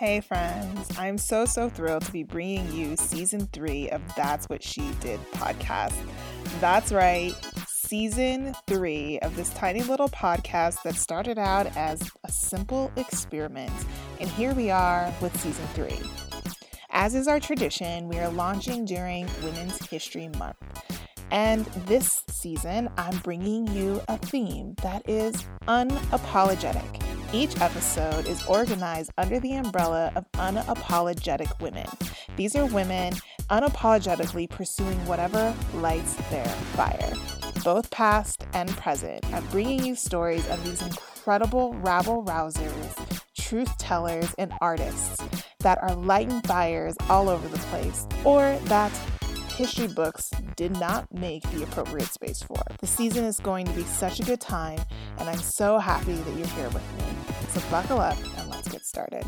Hey, friends. I'm so, so thrilled to be bringing you season three of That's What She Did podcast. That's right, season three of this tiny little podcast that started out as a simple experiment. And here we are with season three. As is our tradition, we are launching during Women's History Month. And this season, I'm bringing you a theme that is unapologetic. Each episode is organized under the umbrella of unapologetic women. These are women unapologetically pursuing whatever lights their fire, both past and present. I'm bringing you stories of these incredible rabble rousers, truth tellers, and artists that are lighting fires all over the place, or that history books did not make the appropriate space for. The season is going to be such a good time, and I'm so happy that you're here with me. So buckle up and let's get started.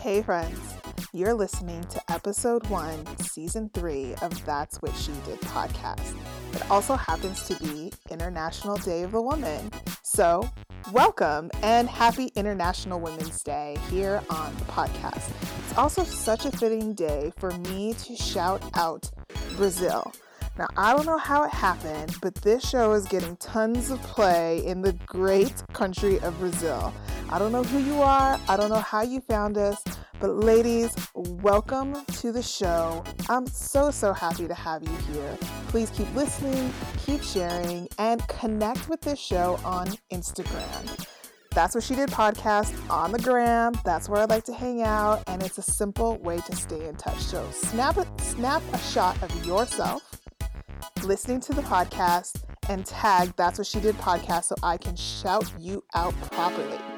Hey, friends. You're listening to episode one, season three of That's What She Did podcast. It also happens to be International Day of the Woman. So, welcome and happy International Women's Day here on the podcast. It's also such a fitting day for me to shout out Brazil. Now, I don't know how it happened, but this show is getting tons of play in the great country of Brazil. I don't know who you are, I don't know how you found us, but ladies, welcome to the show. I'm so, so happy to have you here. Please keep listening, keep sharing, and connect with this show on Instagram. That's what she did podcast on the gram. That's where I like to hang out, and it's a simple way to stay in touch. So snap a, snap a shot of yourself listening to the podcast and tag That's What She Did podcast so I can shout you out properly.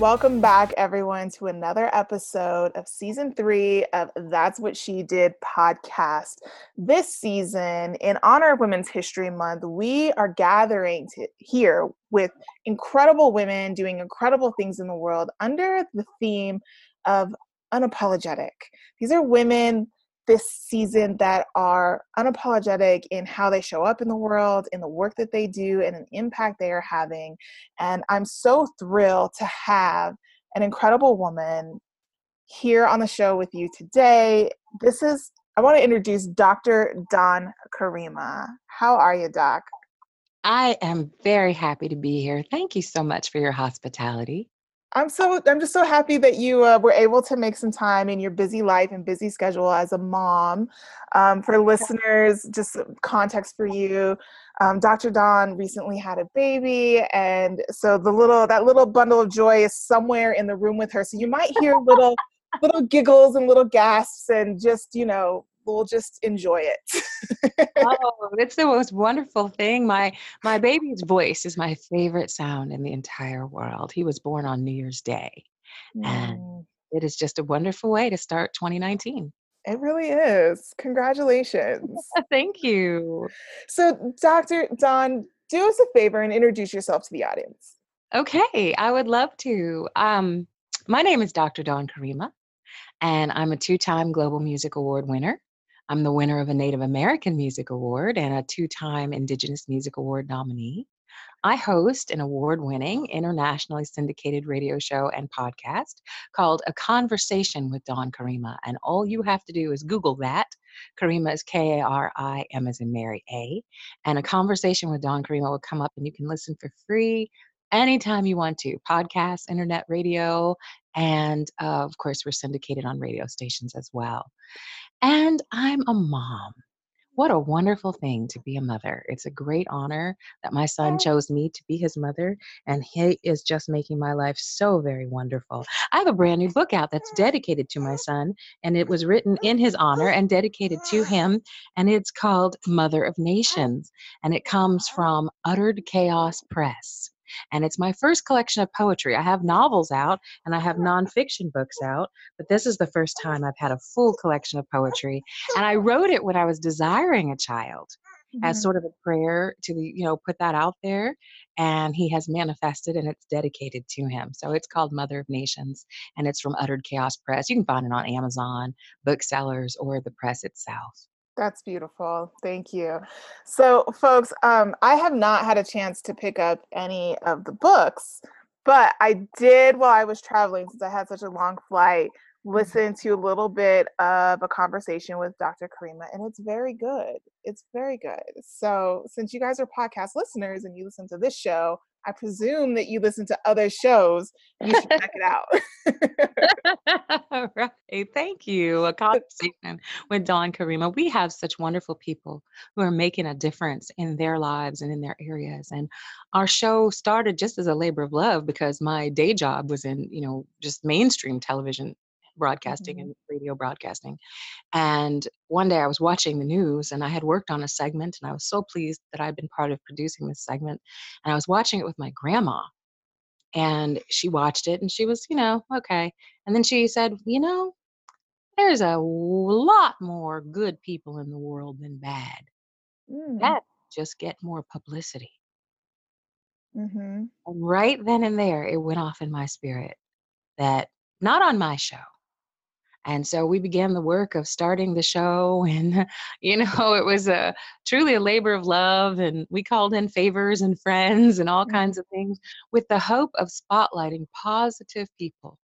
Welcome back, everyone, to another episode of season three of That's What She Did podcast. This season, in honor of Women's History Month, we are gathering to, here with incredible women doing incredible things in the world under the theme of unapologetic. These are women this season that are unapologetic in how they show up in the world, in the work that they do, and an impact they are having. And I'm so thrilled to have an incredible woman here on the show with you today. This is, I want to introduce Dr. Dawn Karima. How are you, Doc? I am very happy to be here. Thank you so much for your hospitality. I'm so I'm just so happy that you uh, were able to make some time in your busy life and busy schedule as a mom. Um, for listeners, just context for you, um, Dr. Dawn recently had a baby, and so the little that little bundle of joy is somewhere in the room with her. So you might hear little little giggles and little gasps, and just you know we'll just enjoy it. oh, it's the most wonderful thing. My my baby's voice is my favorite sound in the entire world. He was born on New Year's Day. Mm. And it is just a wonderful way to start 2019. It really is. Congratulations. Thank you. So, Dr. Dawn, do us a favor and introduce yourself to the audience. Okay, I would love to. Um, my name is Dr. Dawn Karima, and I'm a two time Global Music Award winner. I'm the winner of a Native American Music Award and a two time Indigenous Music Award nominee. I host an award winning, internationally syndicated radio show and podcast called A Conversation with Dawn Karima. And all you have to do is Google that. Karima is K A R I M as in Mary A. And A Conversation with Dawn Karima will come up and you can listen for free anytime you want to podcasts, internet radio, and uh, of course, we're syndicated on radio stations as well. And I'm a mom. What a wonderful thing to be a mother. It's a great honor that my son chose me to be his mother, and he is just making my life so very wonderful. I have a brand new book out that's dedicated to my son, and it was written in his honor and dedicated to him, and it's called Mother of Nations, and it comes from Uttered Chaos Press and it's my first collection of poetry. I have novels out and I have nonfiction books out, but this is the first time I've had a full collection of poetry. And I wrote it when I was desiring a child. mm-hmm. as sort of a prayer to you know put that out there and he has manifested and it's dedicated to him so it's called mother of nations and it's from uttered chaos press you can find it on amazon booksellers or the press itself that's beautiful. Thank you. So, folks, um, I have not had a chance to pick up any of the books, but I did while I was traveling, since I had such a long flight, mm-hmm. listen to a little bit of a conversation with Dr. Karima, and it's very good. It's very good. So, since you guys are podcast listeners and you listen to this show, I presume that you listen to other shows. You should check it out. right. Thank you. A conversation with Dawn Karima. We have such wonderful people who are making a difference in their lives and in their areas. And our show started just as a labor of love because my day job was in, you know, just mainstream television broadcasting mm-hmm. and radio broadcasting. And one day I was watching the news and I had worked on a segment and I was so pleased that I'd been part of producing this segment. And I was watching it with my grandma. And she watched it and she was, you know, okay. And then she said, you know, there's a lot more good people in the world than bad. Mm. That just get more publicity. Mm-hmm. And right then and there, it went off in my spirit that not on my show, and so we began the work of starting the show. And, you know, it was a truly a labor of love. And we called in favors and friends and all mm-hmm. kinds of things with the hope of spotlighting positive people,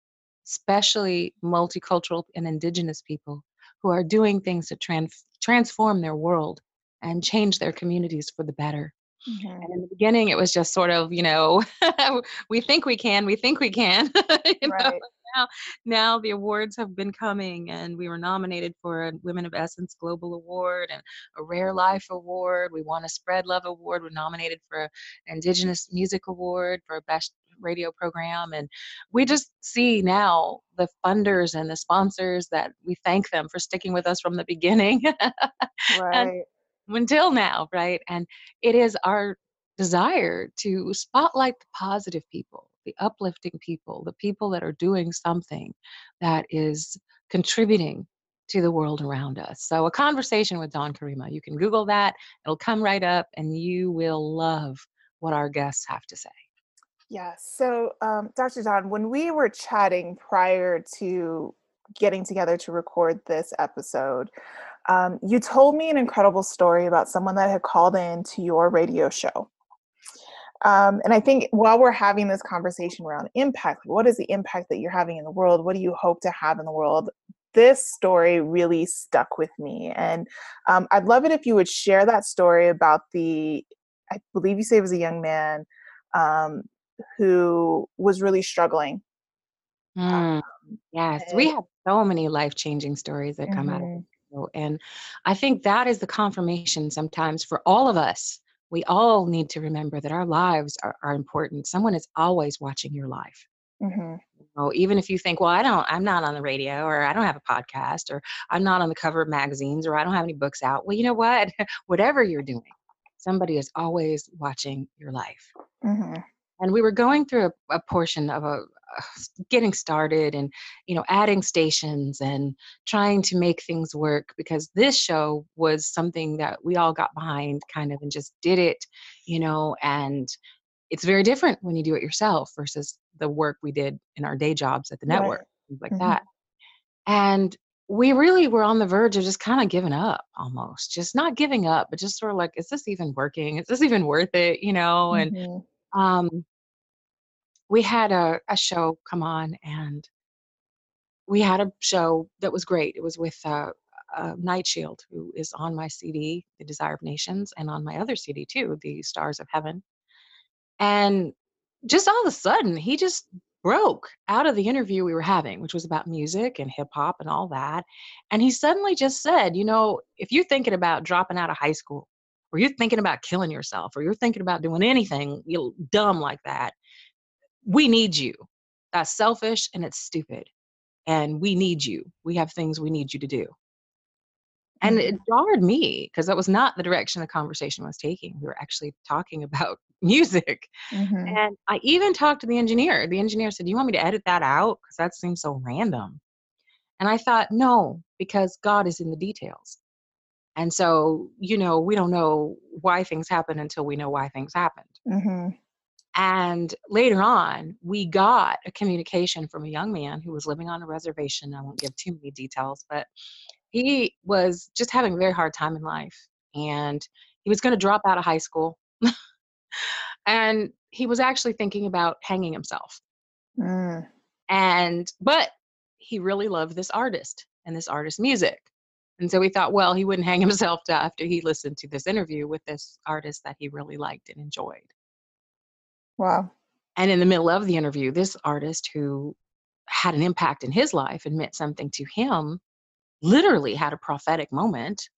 especially multicultural and indigenous people who are doing things to trans- transform their world and change their communities for the better. Mm-hmm. And in the beginning, it was just sort of, you know, we think we can, we think we can. right now, now the awards have been coming, and we were nominated for a Women of Essence Global Award and a Rare Life Award. We won a Spread Love Award. We're nominated for an Indigenous Music Award for a Best radio program and we just see now the funders and the sponsors that we thank them for sticking with us from the beginning right until now right and it is our desire to spotlight the positive people the uplifting people, the people that are doing something that is contributing to the world around us. So, a conversation with Dawn Karima, you can Google that, it'll come right up, and you will love what our guests have to say. Yes. So, um, Dr. Dawn, when we were chatting prior to getting together to record this episode, um, you told me an incredible story about someone that had called in to your radio show. Um, and I think while we're having this conversation around impact, what is the impact that you're having in the world? What do you hope to have in the world? This story really stuck with me. And um, I'd love it if you would share that story about the, I believe you say it was a young man um, who was really struggling. Mm, yes, we have so many life changing stories that come mm-hmm. out of And I think that is the confirmation sometimes for all of us we all need to remember that our lives are, are important. Someone is always watching your life. Mm-hmm. You know, even if you think, well, I don't, I'm not on the radio, or I don't have a podcast, or I'm not on the cover of magazines, or I don't have any books out. Well, you know what? Whatever you're doing, somebody is always watching your life. Mm-hmm. And we were going through a, a portion of a, getting started and you know adding stations and trying to make things work because this show was something that we all got behind kind of and just did it you know and it's very different when you do it yourself versus the work we did in our day jobs at the network right. things like mm-hmm. that and we really were on the verge of just kind of giving up almost just not giving up but just sort of like is this even working is this even worth it you know and mm-hmm. Um we had a, a show come on and we had a show that was great. It was with uh, uh, Night Shield, who is on my CD, The Desire of Nations, and on my other CD too, The Stars of Heaven. And just all of a sudden, he just broke out of the interview we were having, which was about music and hip hop and all that. And he suddenly just said, You know, if you're thinking about dropping out of high school, or you're thinking about killing yourself, or you're thinking about doing anything you dumb like that, we need you. That's selfish and it's stupid. And we need you. We have things we need you to do. And it mm-hmm. jarred me because that was not the direction the conversation was taking. We were actually talking about music. Mm-hmm. And I even talked to the engineer. The engineer said, Do you want me to edit that out? Because that seems so random. And I thought, No, because God is in the details. And so, you know, we don't know why things happen until we know why things happened. Mm-hmm. And later on, we got a communication from a young man who was living on a reservation. I won't give too many details, but he was just having a very hard time in life. And he was going to drop out of high school. and he was actually thinking about hanging himself. Mm. And, but he really loved this artist and this artist's music. And so we thought, well, he wouldn't hang himself after he listened to this interview with this artist that he really liked and enjoyed. Wow. And in the middle of the interview, this artist who had an impact in his life and meant something to him literally had a prophetic moment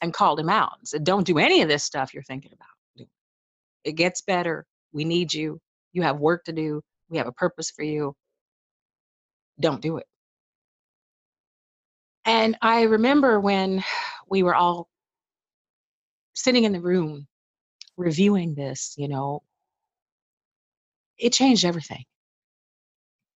and called him out and said, Don't do any of this stuff you're thinking about. It gets better. We need you. You have work to do. We have a purpose for you. Don't do it. And I remember when we were all sitting in the room reviewing this, you know, it changed everything.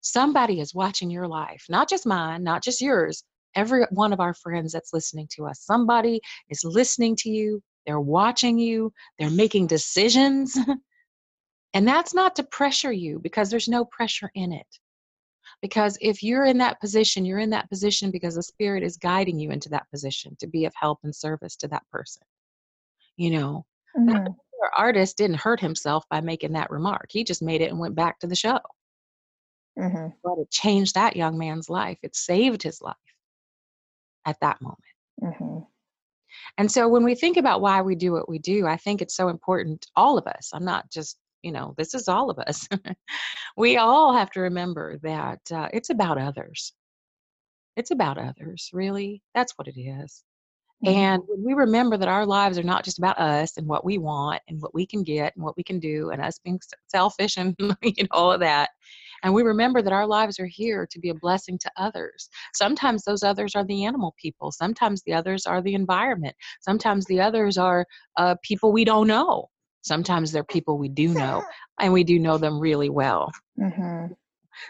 Somebody is watching your life, not just mine, not just yours, every one of our friends that's listening to us. Somebody is listening to you, they're watching you, they're making decisions. and that's not to pressure you because there's no pressure in it. Because if you're in that position, you're in that position because the Spirit is guiding you into that position to be of help and service to that person. You know, mm-hmm artist didn't hurt himself by making that remark. He just made it and went back to the show. Mm-hmm. But it changed that young man's life. It saved his life at that moment. Mm-hmm. And so when we think about why we do what we do, I think it's so important, all of us. I'm not just, you know, this is all of us. we all have to remember that uh, it's about others. It's about others, really. That's what it is. Mm-hmm. And when we remember that our lives are not just about us and what we want and what we can get and what we can do and us being selfish and you know all of that, and we remember that our lives are here to be a blessing to others. Sometimes those others are the animal people. Sometimes the others are the environment. Sometimes the others are uh, people we don't know. Sometimes they're people we do know, and we do know them really well. Mm-hmm.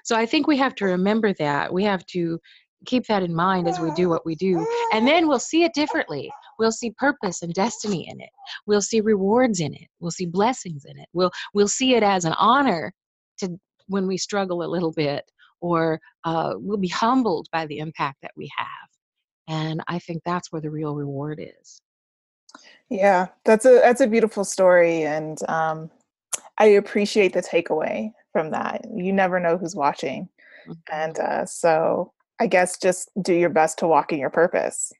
So I think we have to remember that. We have to keep that in mind as we do what we do. And then we'll see it differently. We'll see purpose and destiny in it. We'll see rewards in it. We'll see blessings in it. We'll we'll see it as an honor to when we struggle a little bit, or uh, we'll be humbled by the impact that we have. And I think that's where the real reward is. Yeah, that's a that's a beautiful story, and um, I appreciate the takeaway from that. You never know who's watching, mm-hmm. and uh, so I guess just do your best to walk in your purpose.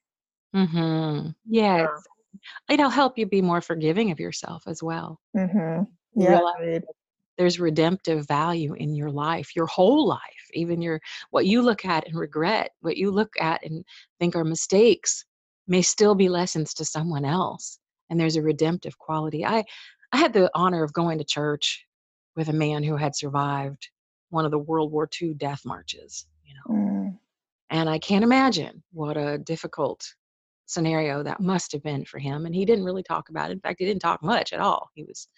Mm-hmm. Yes. Yeah. It'll help you be more forgiving of yourself as well. Mm-hmm. Yeah. There's redemptive value in your life, your whole life, even your what you look at and regret, what you look at and think are mistakes may still be lessons to someone else. And there's a redemptive quality. I I had the honor of going to church with a man who had survived one of the World War II death marches, you know. Mm. And I can't imagine what a difficult scenario that must have been for him. And he didn't really talk about it. In fact, he didn't talk much at all. He was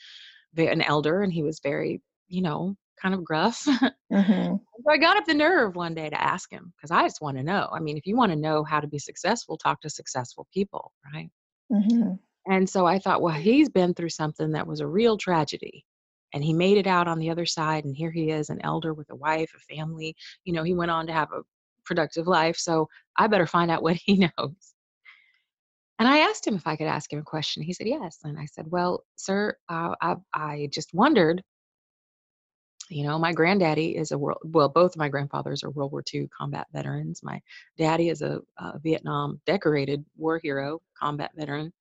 an elder and he was very, you know, kind of gruff. Mm-hmm. so I got up the nerve one day to ask him because I just want to know. I mean, if you want to know how to be successful, talk to successful people, right? Mm-hmm. And so I thought, well, he's been through something that was a real tragedy. And he made it out on the other side. And here he is, an elder with a wife, a family. You know, he went on to have a productive life. So I better find out what he knows. And I asked him if I could ask him a question. He said yes. And I said, Well, sir, uh, I, I just wondered. You know, my granddaddy is a world, well, both of my grandfathers are World War II combat veterans. My daddy is a, a Vietnam decorated war hero, combat veteran.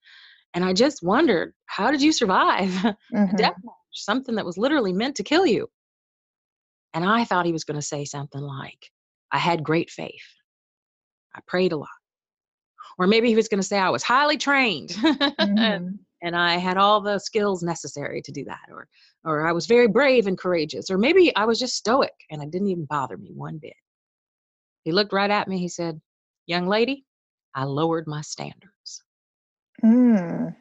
And I just wondered, how did you survive mm-hmm. a death march, something that was literally meant to kill you? And I thought he was going to say something like, I had great faith. I prayed a lot. Or maybe he was going to say I was highly trained mm-hmm. and I had all the skills necessary to do that. Or, or I was very brave and courageous. Or maybe I was just stoic and it didn't even bother me one bit. He looked right at me. He said, Young lady, I lowered my standards. Mm.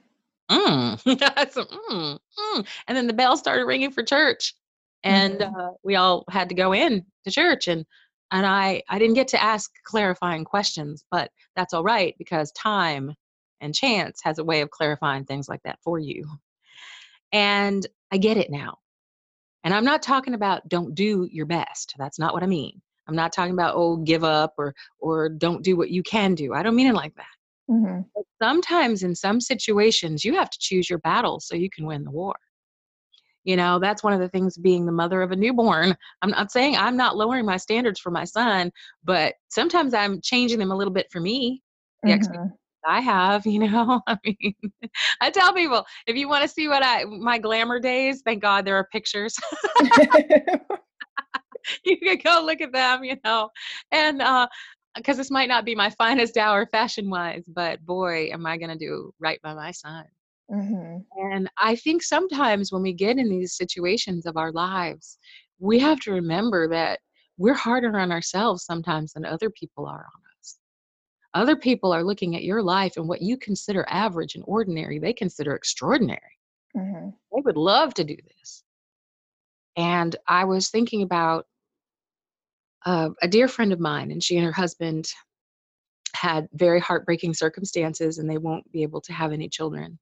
Mm. said, mm, mm. And then the bell started ringing for church. And mm-hmm. uh, we all had to go in to church. And and I, I didn't get to ask clarifying questions, but that's all right because time And chance has a way of clarifying things like that for you. And I get it now. And I'm not talking about don't do your best. That's not what I mean. I'm not talking about oh give up or or don't do what you can do. I don't mean it like that. Mm-hmm. But sometimes in some situations you have to choose your battles so you can win the war. You know, that's one of the things being the mother of a newborn. I'm not saying I'm not lowering my standards for my son, but sometimes I'm changing them a little bit for me. The mm-hmm. I have, you know. I mean, I tell people if you want to see what I my glamour days, thank God there are pictures. you can go look at them, you know. And uh because this might not be my finest hour fashion wise, but boy, am I going to do right by my son. Mm-hmm. And I think sometimes when we get in these situations of our lives, we have to remember that we're harder on ourselves sometimes than other people are on us. Other people are looking at your life and what you consider average and ordinary, they consider extraordinary. Mm-hmm. They would love to do this. And I was thinking about uh, a dear friend of mine, and she and her husband had very heartbreaking circumstances, and they won't be able to have any children.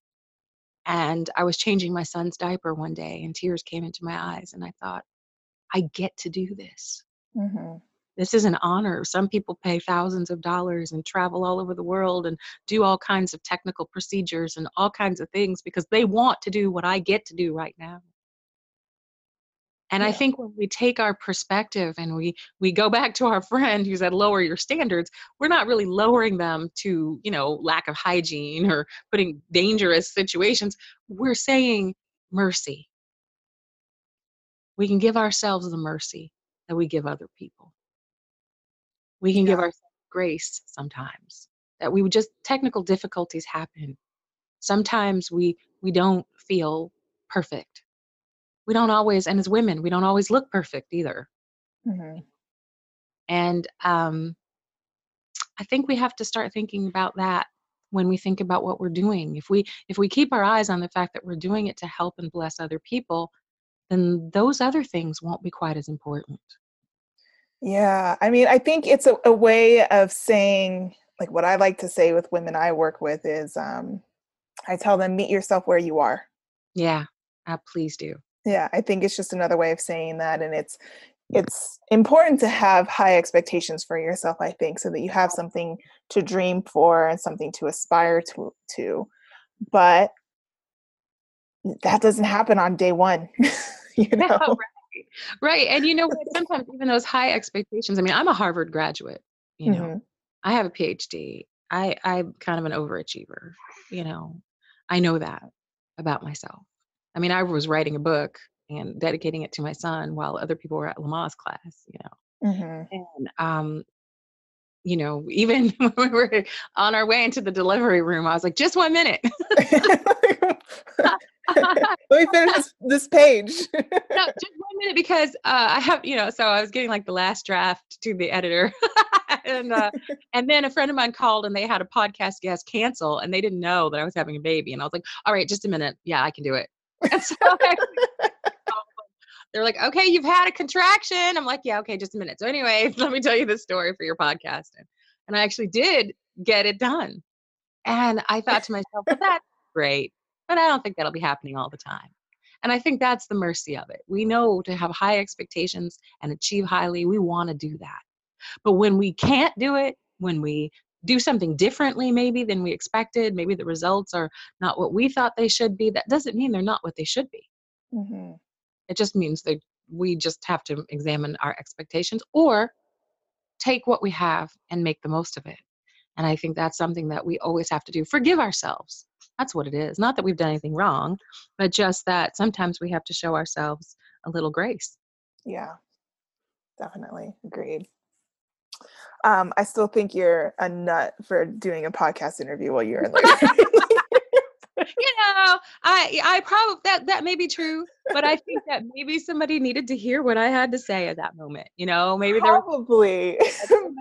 And I was changing my son's diaper one day, and tears came into my eyes, and I thought, I get to do this. Mm-hmm. This is an honor. Some people pay thousands of dollars and travel all over the world and do all kinds of technical procedures and all kinds of things because they want to do what I get to do right now. And yeah. I think when we take our perspective and we we go back to our friend who said lower your standards, we're not really lowering them to, you know, lack of hygiene or putting dangerous situations. We're saying mercy. We can give ourselves the mercy that we give other people. We can yeah. give ourselves grace sometimes. That we would just technical difficulties happen. Sometimes we we don't feel perfect we don't always and as women we don't always look perfect either mm-hmm. and um, i think we have to start thinking about that when we think about what we're doing if we if we keep our eyes on the fact that we're doing it to help and bless other people then those other things won't be quite as important yeah i mean i think it's a, a way of saying like what i like to say with women i work with is um i tell them meet yourself where you are yeah uh, please do yeah, I think it's just another way of saying that and it's it's important to have high expectations for yourself, I think, so that you have something to dream for and something to aspire to to. But that doesn't happen on day 1. you know. Right. And you know what? Sometimes even those high expectations. I mean, I'm a Harvard graduate, you know. Mm-hmm. I have a PhD. I I'm kind of an overachiever, you know. I know that about myself. I mean, I was writing a book and dedicating it to my son while other people were at Lamaze class, you know. Mm-hmm. And um, you know, even when we were on our way into the delivery room, I was like, just one minute. Let me finish this, this page. no, just one minute because uh, I have, you know, so I was getting like the last draft to the editor. and uh, and then a friend of mine called and they had a podcast guest cancel and they didn't know that I was having a baby. And I was like, all right, just a minute. Yeah, I can do it. So they're like, okay, you've had a contraction. I'm like, yeah, okay, just a minute. So anyway, let me tell you this story for your podcast. And, and I actually did get it done. And I thought to myself, well, that's great, but I don't think that'll be happening all the time. And I think that's the mercy of it. We know to have high expectations and achieve highly, we want to do that. But when we can't do it, when we do something differently maybe than we expected maybe the results are not what we thought they should be that doesn't mean they're not what they should be mm-hmm. it just means that we just have to examine our expectations or take what we have and make the most of it and i think that's something that we always have to do forgive ourselves that's what it is not that we've done anything wrong but just that sometimes we have to show ourselves a little grace. Yeah. Definitely. Agreed. Um, I still think you're a nut for doing a podcast interview while you're in you know, I I probably that that may be true, but I think that maybe somebody needed to hear what I had to say at that moment. You know, maybe there was Probably.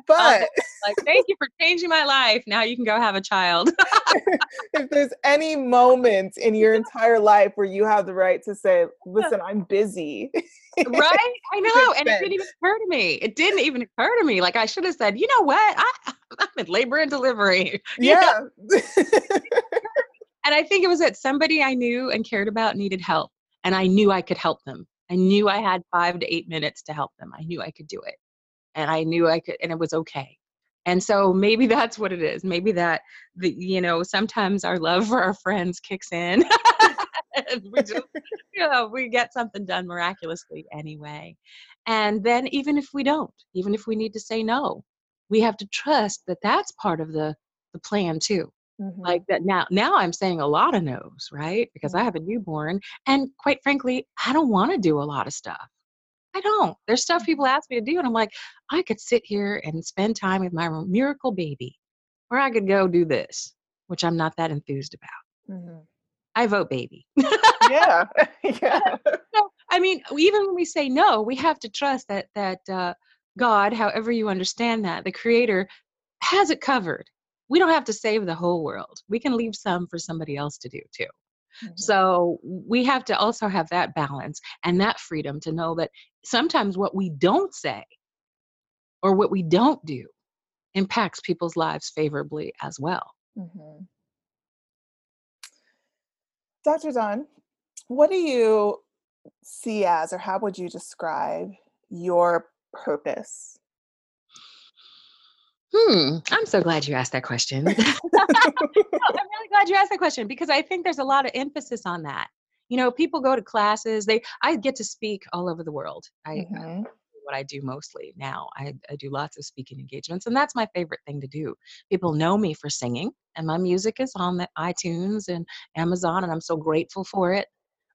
but like, thank you for changing my life. Now you can go have a child. if there's any moment in your entire life where you have the right to say, listen, I'm busy. right? I know. And it didn't even occur to me. It didn't even occur to me. Like I should have said, you know what? I, I'm in labor and delivery. You yeah. And I think it was that somebody I knew and cared about needed help. And I knew I could help them. I knew I had five to eight minutes to help them. I knew I could do it. And I knew I could, and it was okay. And so maybe that's what it is. Maybe that the you know sometimes our love for our friends kicks in, and we just you know we get something done miraculously anyway. And then even if we don't, even if we need to say no, we have to trust that that's part of the the plan too Mhm. like that now now i'm saying a lot of no's right because i Mhm. have a newborn and quite frankly i don't want to do a lot of stuff i don't there's stuff people ask me to do and i'm like i could sit here and spend time with my miracle baby or i could go do this which i'm not that enthused about Mhm. i vote baby yeah. yeah. so i mean even when we say no we have to trust that that uh, god however you understand that the creator has it covered we don't have to save the whole world we can leave some for somebody else to do too Mhm. so we have to also have that balance and that freedom to know that sometimes what we don't say or what we don't do impacts people's lives favorably as well Mhm. Dr. Dawn, what do you see as, or how would you describe your purpose? Hmm. I'm so glad you asked that question. No, I'm really glad you asked that question because I think there's a lot of emphasis on that. You know, people go to classes. They, I get to speak all over the world. I, Mhm. what I do mostly now. I, I do lots of speaking engagements, and that's my favorite thing to do. People know me for singing, and my music is on the iTunes and Amazon, and I'm so grateful for it.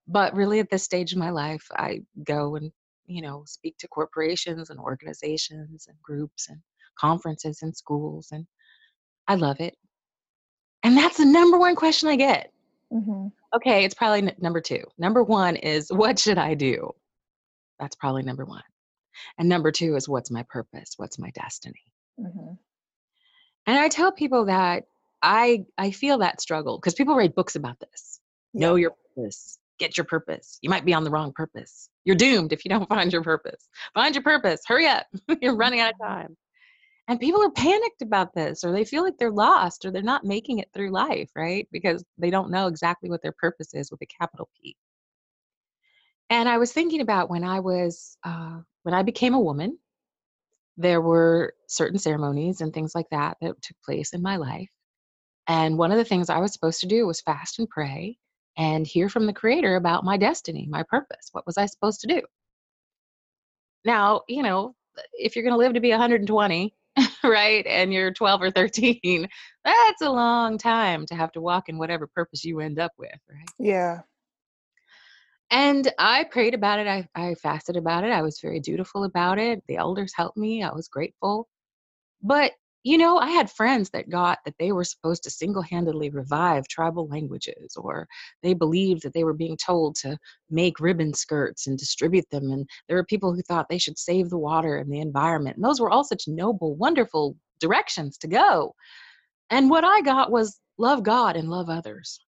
But really, at this stage of my life, I go and you know speak to corporations and organizations and groups and conferences and schools, and I love it. And that's the number one question I get. Mhm. Okay, it's probably n- number two. Number one is what should I do? That's probably number one. And number two is what's my purpose? What's my destiny? Mhm. And I tell people that I I feel that struggle because people write books about this. Know your purpose. Get your purpose. You might be on the wrong purpose. You're doomed if you don't find your purpose. Find your purpose. Hurry up. You're running out of time. And people are panicked about this or they feel like they're lost or they're not making it through life, right? Because they don't know exactly what their purpose is with a capital P. And I was thinking about when I was uh, when I became a woman, there were certain ceremonies and things like that that took place in my life. And one of the things I was supposed to do was fast and pray and hear from the creator about my destiny, my purpose. What was I supposed to do? Now, you know, if you're going to live to be 120, right, and you're 12 or 13, that's a long time to have to walk in whatever purpose you end up with, right? Yeah. And I prayed about it. I, I fasted about it. I was very dutiful about it. The elders helped me. I was grateful. But, you know, I had friends that got that they were supposed to single handedly revive tribal languages, or they believed that they were being told to make ribbon skirts and distribute them. And there were people who thought they should save the water and the environment. And those were all such noble, wonderful directions to go. And what I got was love God and love others.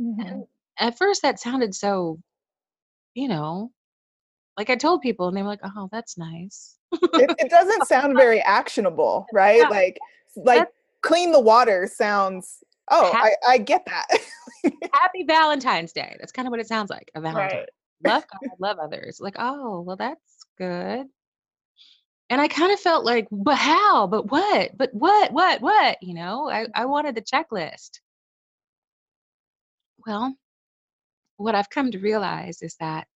Mhm. At first, that sounded so, you know, like I told people, and they were like, "Oh, that's nice." It, it doesn't sound very actionable, right? Yeah. Like, like That's- clean the water sounds. Oh, Ha- I, I get that. Happy Valentine's Day. That's kind of what it sounds like. A Valentine. right. Love God, love others. Like, oh, well, that's good. And I kind of felt like, but how? But what? But what? What? What? You know, I, I wanted the checklist. Well, what I've come to realize is that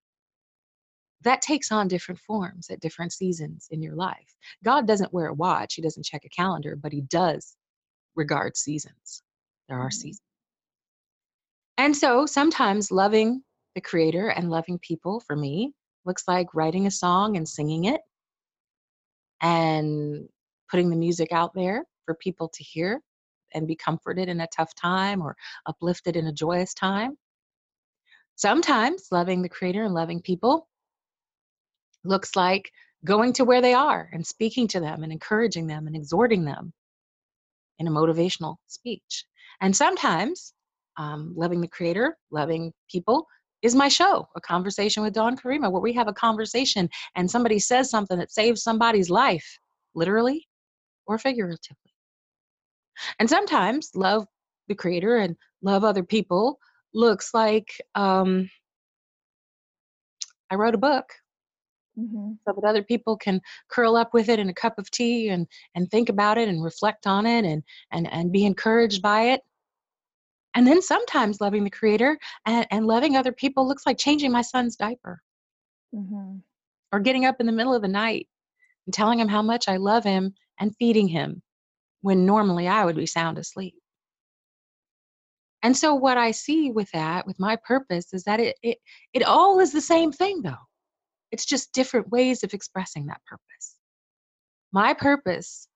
that takes on different forms at different seasons in your life. God doesn't wear a watch, He doesn't check a calendar, but He does regard seasons. There are Mhm. seasons. And so sometimes loving the Creator and loving people for me looks like writing a song and singing it and putting the music out there for people to hear and be comforted in a tough time or uplifted in a joyous time. Sometimes loving the Creator and loving people looks like going to where they are and speaking to them and encouraging them and exhorting them in a motivational speech. And sometimes um, loving the creator, loving people is my show, a conversation with Dawn Karima, where we have a conversation and somebody says something that saves somebody's life, literally or figuratively. And sometimes love the creator and love other people looks like um, I wrote a book Mm-hmm. so that other people can curl up with it in a cup of tea and and think about it and reflect on it and and and be encouraged by it and then sometimes loving the creator and, and loving other people looks like changing my son's diaper Mm-hmm. or getting up in the middle of the night and telling him how much i love him and feeding him when normally i would be sound asleep and so what i see with that with my purpose is that it it, it all is the same thing though it's just different ways of expressing that purpose. My purpose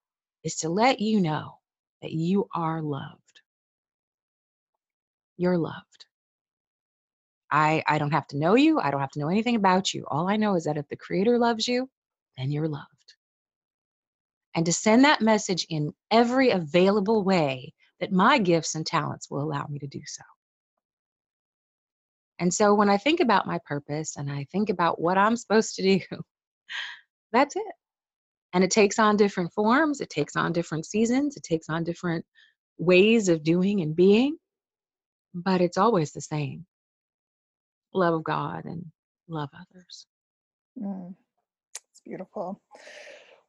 is to let you know that you are loved. You're loved. I, I don't have to know you. I don't have to know anything about you. All I know is that if the Creator loves you, then you're loved. And to send that message in every available way that my gifts and talents will allow me to do so. And so when I think about my purpose and I think about what I'm supposed to do, that's it. And it takes on different forms, it takes on different seasons, it takes on different ways of doing and being, but it's always the same love of God and love others. Mm. It's beautiful.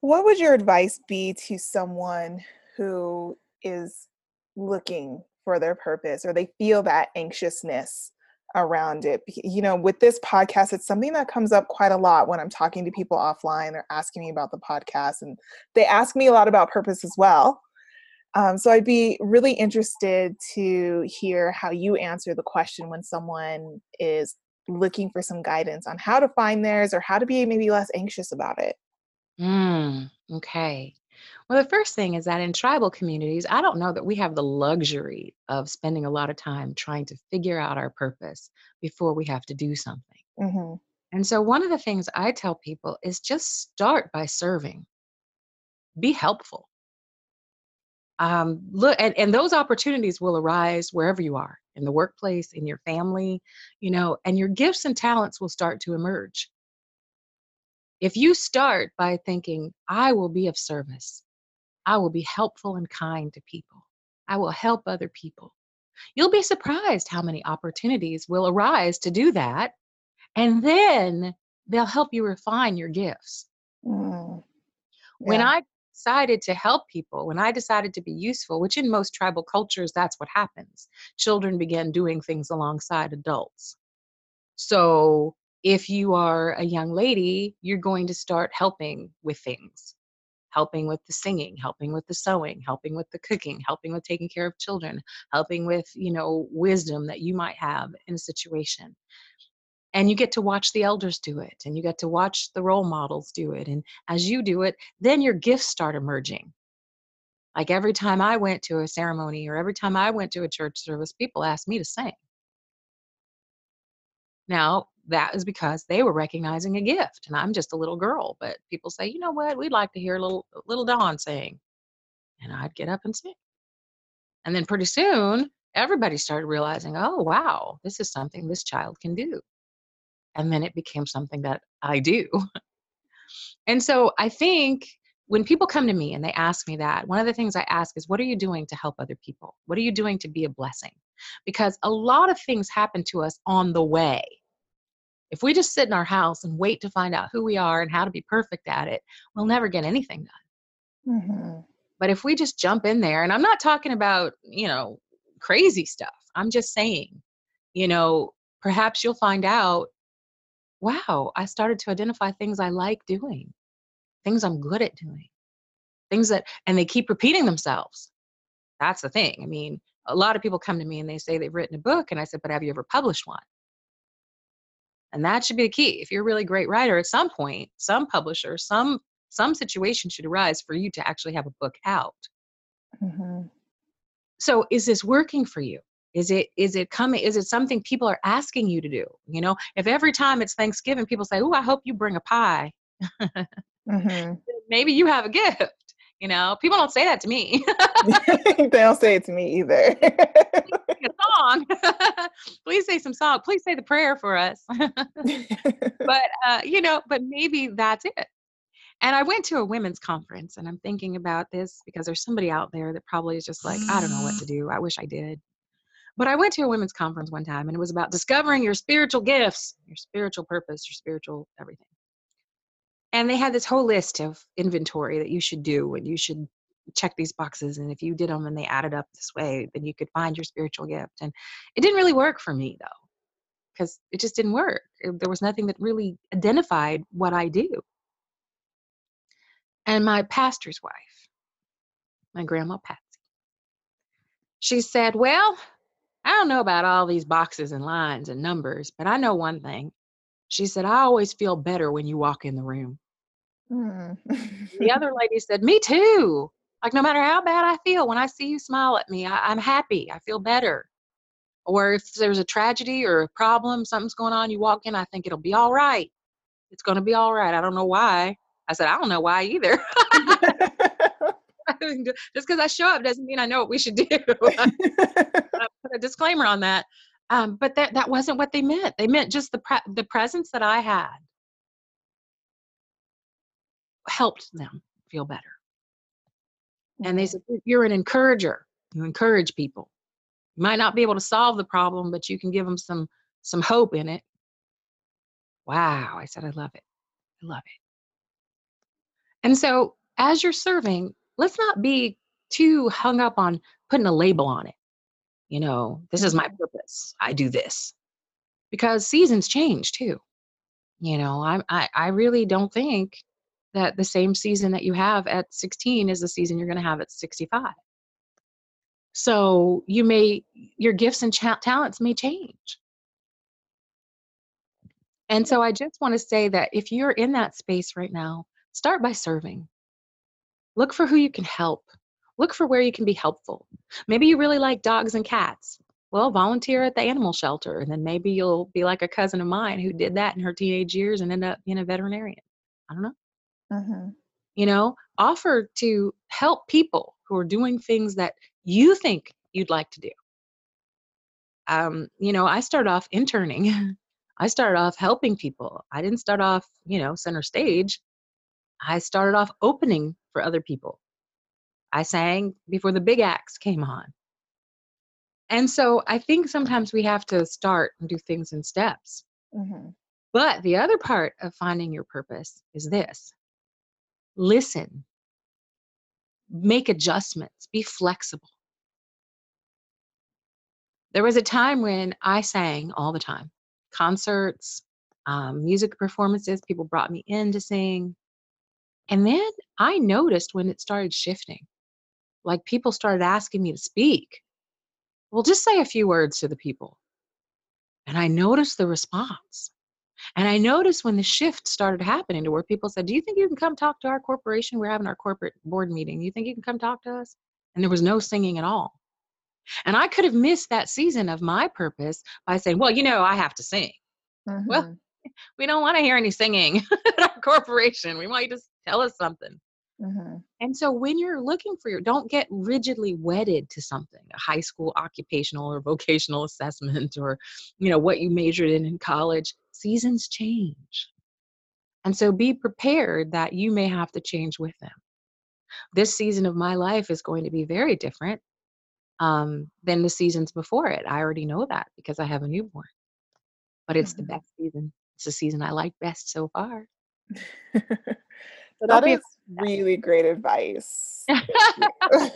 What would your advice be to someone who is looking for their purpose or they feel that anxiousness around it. You know, with this podcast, it's something that comes up quite a lot when I'm talking to people offline. They're asking me about the podcast, and they ask me a lot about purpose as well. Um, so I'd be really interested to hear how you answer the question when someone is looking for some guidance on how to find theirs or how to be maybe less anxious about it. Mm, okay. Well, the first thing is that in tribal communities, I don't know that we have the luxury of spending a lot of time trying to figure out our purpose before we have to do something. hmm And so, one of the things I tell people is just start by serving, be helpful. Um, look, and, and those opportunities will arise wherever you are in the workplace, in your family, you know, and your gifts and talents will start to emerge. If you start by thinking, I will be of service, I will be helpful and kind to people, I will help other people, you'll be surprised how many opportunities will arise to do that. And then they'll help you refine your gifts. Mm. When I decided to help people, when I decided to be useful, which in most tribal cultures, that's what happens, children begin doing things alongside adults. So if you are a young lady, you're going to start helping with things, helping with the singing, helping with the sewing, helping with the cooking, helping with taking care of children, helping with, you know, wisdom that you might have in a situation. And you get to watch the elders do it and you get to watch the role models do it. And as you do it, then your gifts start emerging. Like every time I went to a ceremony or every time I went to a church service, people asked me to sing. Now, that is because they were recognizing a gift, and I'm just a little girl. But people say, you know what, we'd like to hear little little Dawn sing, and I'd get up and sing. And then pretty soon, everybody started realizing, oh wow, this is something this child can do. And then it became something that I do. And so I think when people come to me and they ask me that, one of the things I ask is, what are you doing to help other people? What are you doing to be a blessing? Because a lot of things happen to us on the way. If we just sit in our house and wait to find out who we are and how to be perfect at it, we'll never get anything done. hmm But if we just jump in there, and I'm not talking about, you know, crazy stuff, I'm just saying, you know, perhaps you'll find out, wow, I started to identify things I like doing, things I'm good at doing, things that, and they keep repeating themselves. That's the thing. I mean, a lot of people come to me and they say they've written a book, and I said, but have you ever published one? And that should be the key. If you're a really great writer, at some point, some publisher, some some situation should arise for you to actually have a book out. hmm so is this working for you? Is it is it coming? Is it something people are asking you to do? You know, if every time it's Thanksgiving, people say, "Oh, I hope you bring a pie," mm-hmm. maybe you have a gift. You know, people don't say that to me. they don't say it to me either. a song. Please say some song. Please say the prayer for us. but uh, you know, but maybe that's it. And I went to a women's conference and I'm thinking about this because there's somebody out there that probably is just like, I don't know what to do. I wish I did. But I went to a women's conference one time and it was about discovering your spiritual gifts, your spiritual purpose, your spiritual everything. And they had this whole list of inventory that you should do and you should check these boxes. And if you did them and they added up this way, then you could find your spiritual gift. And it didn't really work for me though, because it just didn't work. There was nothing that really identified what I do and my pastor's wife, my grandma Patsy. She said, Well, I don't know about all these boxes and lines and numbers, but I know one thing. She said, I always feel better when you walk in the room. Mm. the other lady said, Me too. Like, no matter how bad I feel, when I see you smile at me, I, I'm happy. I feel better. Or if there's a tragedy or a problem, something's going on, you walk in, I think it'll be all right. It's going to be all right. I don't know why. I said, I don't know why either. Just because I show up doesn't mean I know what we should do. Put a disclaimer on that. Um, but that, that wasn't what they meant. They meant just the, pre- the presence that I had helped them feel better. And they said, You're an encourager. You encourage people. You might not be able to solve the problem, but you can give them some some hope in it. Wow. I said, I love it. I love it. And so as you're serving, let's not be too hung up on putting a label on it. You know, this is my mm-hmm. purpose. I do this. Because seasons change too. You know, I I, I really don't think that the same season that you have at 16 is the season you're going to have at 65. So you may your gifts and cha- talents may change. And so I just want to say that if you're in that space right now, Start by serving. Look for who you can help. Look for where you can be helpful. Maybe you really like dogs and cats. Well, volunteer at the animal shelter, and then maybe you'll be like a cousin of mine who did that in her teenage years and end up being a veterinarian. I don't know. Mm-hmm. You know, offer to help people who are doing things that you think you'd like to do. Um, you know, I started off interning. I started off helping people. I didn't start off, you know, center stage. I started off opening for other people. I sang before the big acts came on. And so I think sometimes we have to start and do things in steps. Mm-hmm. But the other part of finding your purpose is this listen, make adjustments, be flexible. There was a time when I sang all the time concerts, um, music performances. People brought me in to sing. And then I noticed when it started shifting, like people started asking me to speak. Well, just say a few words to the people. And I noticed the response. And I noticed when the shift started happening to where people said, Do you think you can come talk to our corporation? We're having our corporate board meeting. You think you can come talk to us? And there was no singing at all. And I could have missed that season of my purpose by saying, Well, you know, I have to sing. Mm-hmm. Well, we don't want to hear any singing at our corporation. We want you to tell us something. Mm-hmm. And so when you're looking for your, don't get rigidly wedded to something, a high school occupational or vocational assessment or, you know, what you majored in in college. Seasons change. And so be prepared that you may have to change with them. This season of my life is going to be very different um, than the seasons before it. I already know that because I have a newborn. But it's mm-hmm. the best season. It's the season I like best so far. So that is really great advice. well,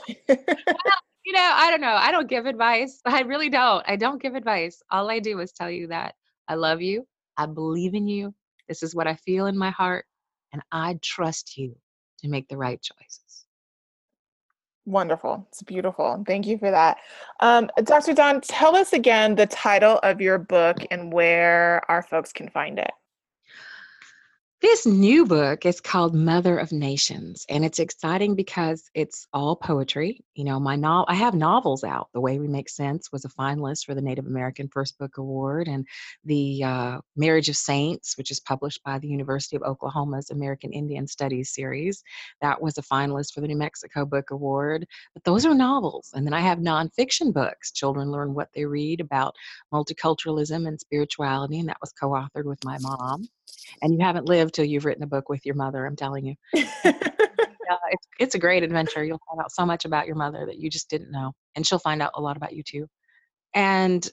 you know, I don't know. I don't give advice. I really don't. I don't give advice. All I do is tell you that I love you. I believe in you. This is what I feel in my heart. And I trust you to make the right choices. Wonderful. It's beautiful. Thank you for that. Um, Dr. Dawn, tell us again the title of your book and where our folks can find it. This new book is called Mother of Nations, and it's exciting because it's all poetry. You know, my novel, I have novels out. The Way We Make Sense was a finalist for the Native American First Book Award, and the uh, Marriage of Saints, which is published by the University of Oklahoma's American Indian Studies series, that was a finalist for the New Mexico Book Award. But those are novels, and then I have nonfiction books. Children learn what they read about multiculturalism and spirituality, and that was co-authored with my mom and you haven't lived till you've written a book with your mother i'm telling you. Yeah, it's, it's a great adventure you'll find out so much about your mother that you just didn't know and she'll find out a lot about you too. And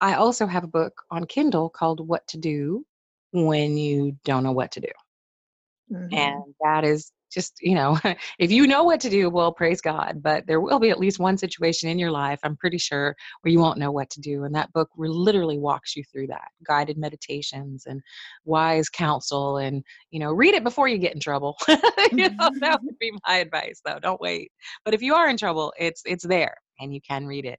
i also have a book on kindle called what to do when you don't know what to do. Mm-hmm. and that is just you know if you know what to do well praise god but there will be at least one situation in your life i'm pretty sure where you won't know what to do and that book literally walks you through that guided meditations and wise counsel and you know read it before you get in trouble. You know that would be my advice though don't wait. But if you are in trouble it's it's there and you can read it.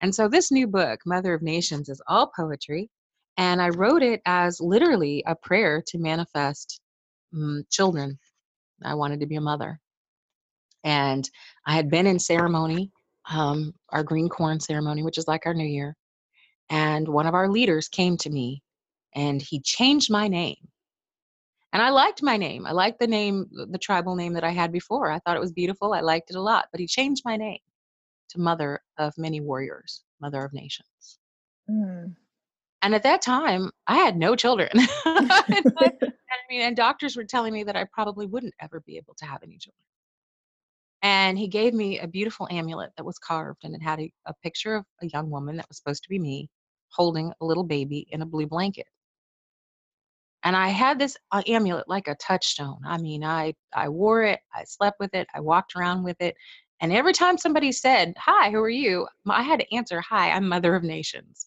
And so this new book mother of nations is all poetry and i wrote it as literally a prayer to manifest um, children I wanted to be a mother. And I had been in ceremony, um, our green corn ceremony, which is like our New Year. And one of our leaders came to me and he changed my name. And I liked my name. I liked the name, the tribal name that I had before. I thought it was beautiful. I liked it a lot. But he changed my name to Mother of Many Warriors, Mother of Nations. Mm. And at that time, I had no children. I, mean, and doctors were telling me that I probably wouldn't ever be able to have any children. And he gave me a beautiful amulet that was carved and it had a, a picture of a young woman that was supposed to be me holding a little baby in a blue blanket. And I had this uh, amulet like a touchstone. I mean, I I wore it, I slept with it, I walked around with it, and every time somebody said, "Hi, who are you?" I had to answer, "Hi, I'm Mother of Nations."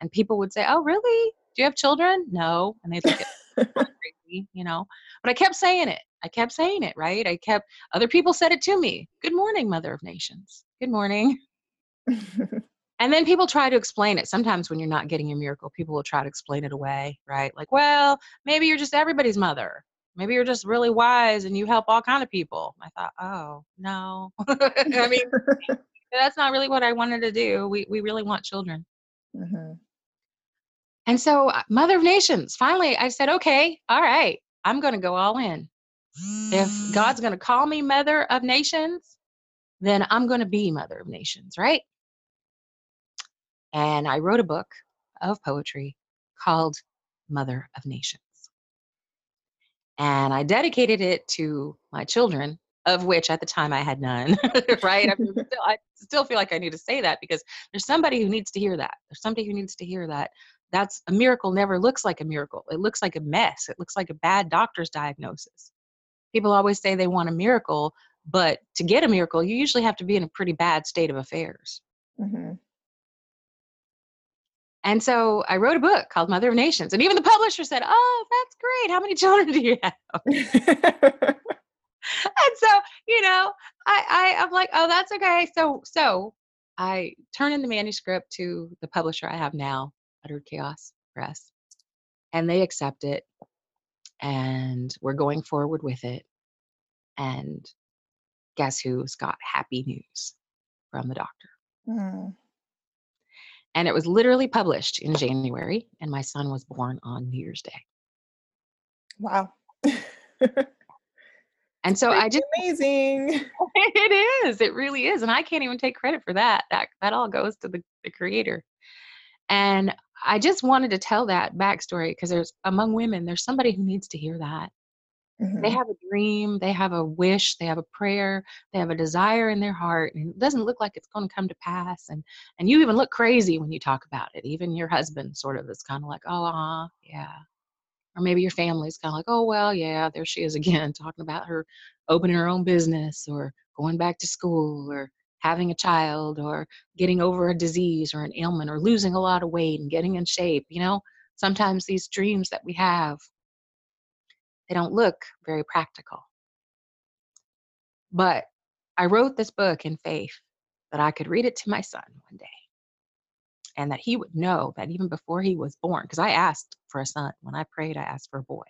And people would say, "Oh, really? Do you have children?" No, and they'd look at you know. But I kept saying it. I kept saying it, right? I kept other people said it to me. Good morning, Mother of Nations. Good morning. and then people try to explain it. Sometimes when you're not getting a miracle, people will try to explain it away, right? Like, well, maybe you're just everybody's mother. Maybe you're just really wise and you help all kind of people. I thought, oh no. I mean, that's not really what I wanted to do. We we really want children. Mm-hmm. And so, uh, Mother of Nations, finally, I said, okay, all right, I'm going to go all in. If God's going to call me Mother of Nations, then I'm going to be Mother of Nations, right? And I wrote a book of poetry called Mother of Nations. And I dedicated it to my children, of which at the time I had none, right? I, mean, still, I still feel like I need to say that because there's somebody who needs to hear that. There's somebody who needs to hear that that's a miracle never looks like a miracle. It looks like a mess. It looks like a bad doctor's diagnosis. People always say they want a miracle, but to get a miracle, you usually have to be in a pretty bad state of affairs. Mm-hmm. And so I wrote a book called Mother of Nations. And even the publisher said, Oh, that's great. How many children do you have? and so, you know, I, I I'm like, oh, that's okay. So so I turn in the manuscript to the publisher I have now, Utter Chaos for us. And they accept it. And we're going forward with it. And guess who's got happy news from the doctor? Mm. And it was literally published in January, and my son was born on New Year's Day. Wow. and so I just amazing. It is. It really is. And I can't even take credit for that. That that all goes to the, the creator. And I just wanted to tell that backstory because there's among women, there's somebody who needs to hear that. Mm-hmm. They have a dream, they have a wish, they have a prayer, they have a desire in their heart, and it doesn't look like it's going to come to pass. And and you even look crazy when you talk about it. Even your husband sort of is kind of like, oh, uh, yeah. Or maybe your family's kind of like, oh, well, yeah, there she is again, talking about her opening her own business or going back to school or having a child or getting over a disease or an ailment or losing a lot of weight and getting in shape you know? Sometimes these dreams that we have they don't look very practical. But i wrote this book in faith that i could read it to my son one day and that he would know that even before he was born because i asked for a son. When i prayed i asked for a boy.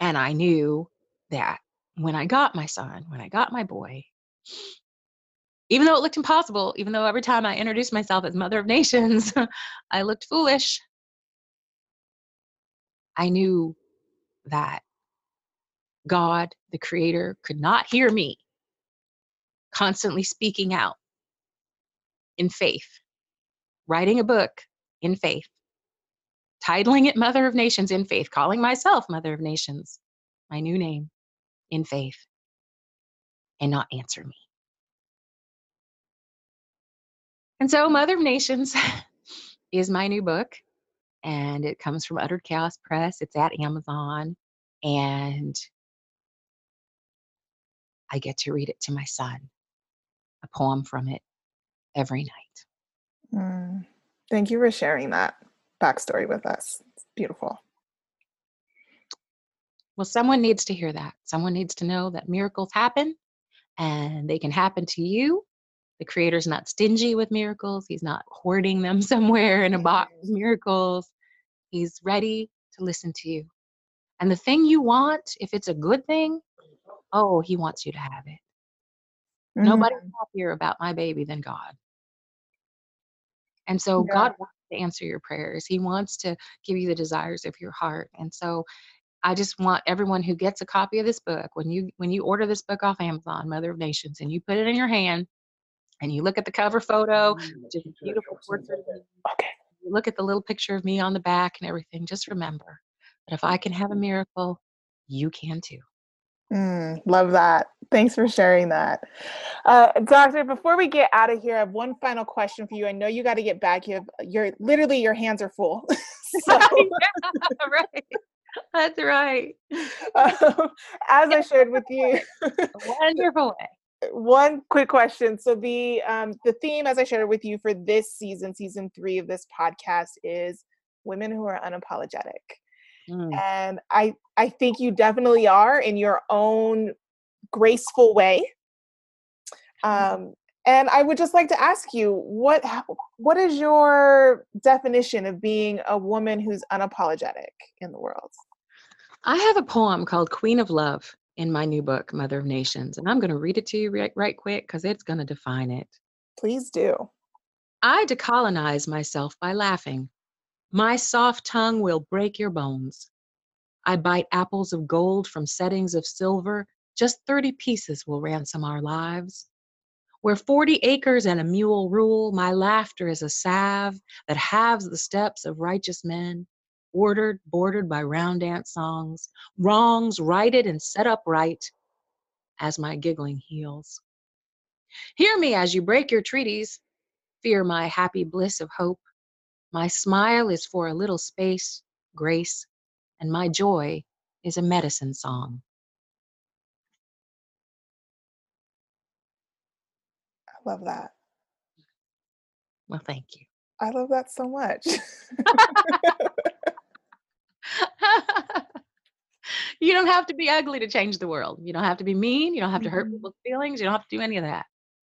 And I knew that when I got my son, when I got my boy, even though it looked impossible, even though every time I introduced myself as Mother of Nations, I looked foolish, I knew that God, the Creator, could not hear me constantly speaking out in faith, writing a book in faith, titling it Mother of Nations in faith, calling myself Mother of Nations, my new name in faith, and not answer me. And so, Mother of Nations is my new book, and it comes from Uttered Chaos Press. It's at Amazon, and I get to read it to my son, a poem from it every night. Mm. Thank you for sharing that backstory with us. It's beautiful. Well, someone needs to hear that. Someone needs to know that miracles happen and they can happen to you the creator's not stingy with miracles. He's not hoarding them somewhere in a box of miracles. He's ready to listen to you. And the thing you want, if it's a good thing, oh, he wants you to have it. Mm-hmm. Nobody's happier about my baby than God. And so yeah. God wants to answer your prayers. He wants to give you the desires of your heart. And so I just want everyone who gets a copy of this book, when you when you order this book off Amazon, Mother of Nations, and you put it in your hand, and you look at the cover photo, just a beautiful portrait. Okay. You look at the little picture of me on the back and everything. Just remember that if I can have a miracle, you can too. Mm, love that. Thanks for sharing that. Uh, doctor, before we get out of here, I have one final question for you. I know you got to get back. You have, you're literally, your hands are full. so. yeah, right. That's right. Um, as I shared with you. wonderful way one quick question. So the um, the theme, as I shared with you for this season, season three of this podcast, is women who are unapologetic. Mm. And I I think you definitely are in your own graceful way. Mm. Um, and I would just like to ask you what what is your definition of being a woman who's unapologetic in the world? I have a poem called Queen of Love in my new book, Mother of Nations. And I'm going to read it to you right, right quick because it's going to define it. Please do. I decolonize myself by laughing. My soft tongue will break your bones. I bite apples of gold from settings of silver. Just 30 pieces will ransom our lives. Where 40 acres and a mule rule, my laughter is a salve that halves the steps of righteous men ordered, bordered by round dance songs, wrongs righted and set up right as my giggling heals. Hear me as you break your treaties, fear my happy bliss of hope. My smile is for a little space, grace, and my joy is a medicine song. I love that. Well, thank you. I love that so much. you don't have to be ugly to change the world. You don't have to be mean. You don't have to hurt mm-hmm. people's feelings. You don't have to do any of that.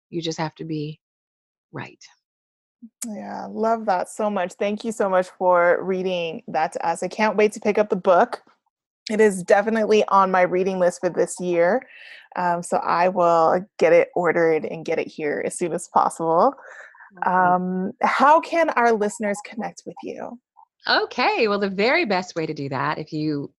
You just have to be right. Yeah, love that so much. Thank you so much for reading that to us. I can't wait to pick up the book. It is definitely on my reading list for this year. Um, so I will get it ordered and get it here as soon as possible. Um, how can our listeners connect with you? Okay, well the very best way to do that if you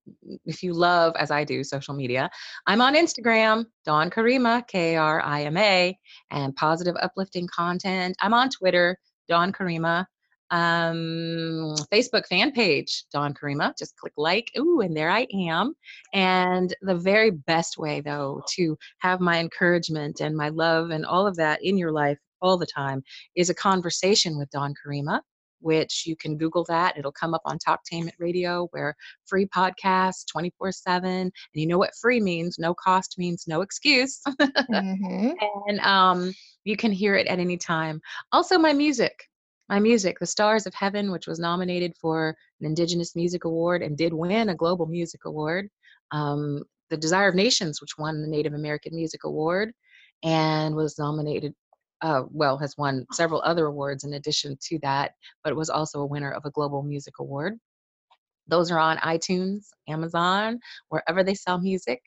if you love as I do social media, I'm on Instagram, Dawn Karima, K R I M A, and positive uplifting content. I'm on Twitter, Dawn Karima. Um, Facebook fan page, Dawn Karima. Just click like, ooh, and there I am. And the very best way though to have my encouragement and my love and all of that in your life all the time is a conversation with Dawn Karima which you can Google that. It'll come up on Talktainment Radio, where free podcasts 24 7. And you know what free means? No cost means no excuse. mm-hmm. And um, you can hear it at any time. Also, my music. My music, The Stars of Heaven, which was nominated for an Indigenous Music Award and did win a Global Music Award. Um, the Desire of Nations, which won the Native American Music Award and was nominated uh, well, has won several other awards in addition to that, but was also a winner of a Global Music Award. Those are on iTunes, Amazon, wherever they sell music.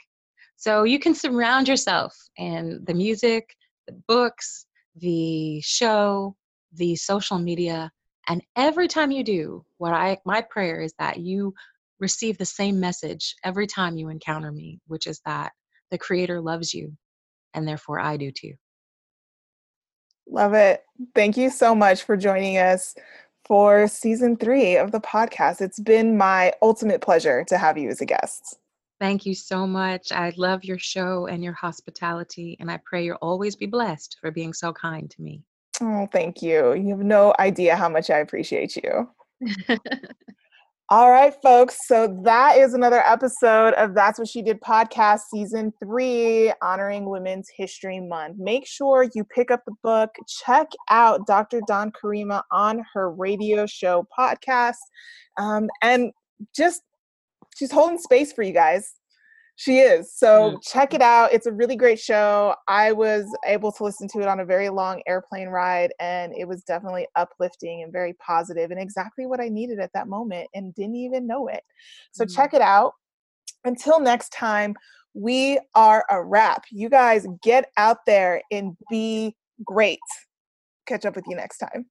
So you can surround yourself in the music, the books, the show, the social media, and every time you do, what I my prayer is that you receive the same message every time you encounter me, which is that the creator loves you and therefore I do too. Love it. Thank you so much for joining us for season three of the podcast. It's been my ultimate pleasure to have you as a guest. Thank you so much. I love your show and your hospitality, and I pray you'll always be blessed for being so kind to me. Oh, thank you. You have no idea how much I appreciate you. All right, folks. So that is another episode of That's What She Did podcast, season three, honoring Women's History Month. Make sure you pick up the book, check out Dr. Dawn Karima on her radio show podcast, um, and just she's holding space for you guys. She is. So mm. check it out. It's a really great show. I was able to listen to it on a very long airplane ride, and it was definitely uplifting and very positive and exactly what I needed at that moment and didn't even know it. So mm. check it out. Until next time, we are a wrap. You guys get out there and be great. Catch up with you next time.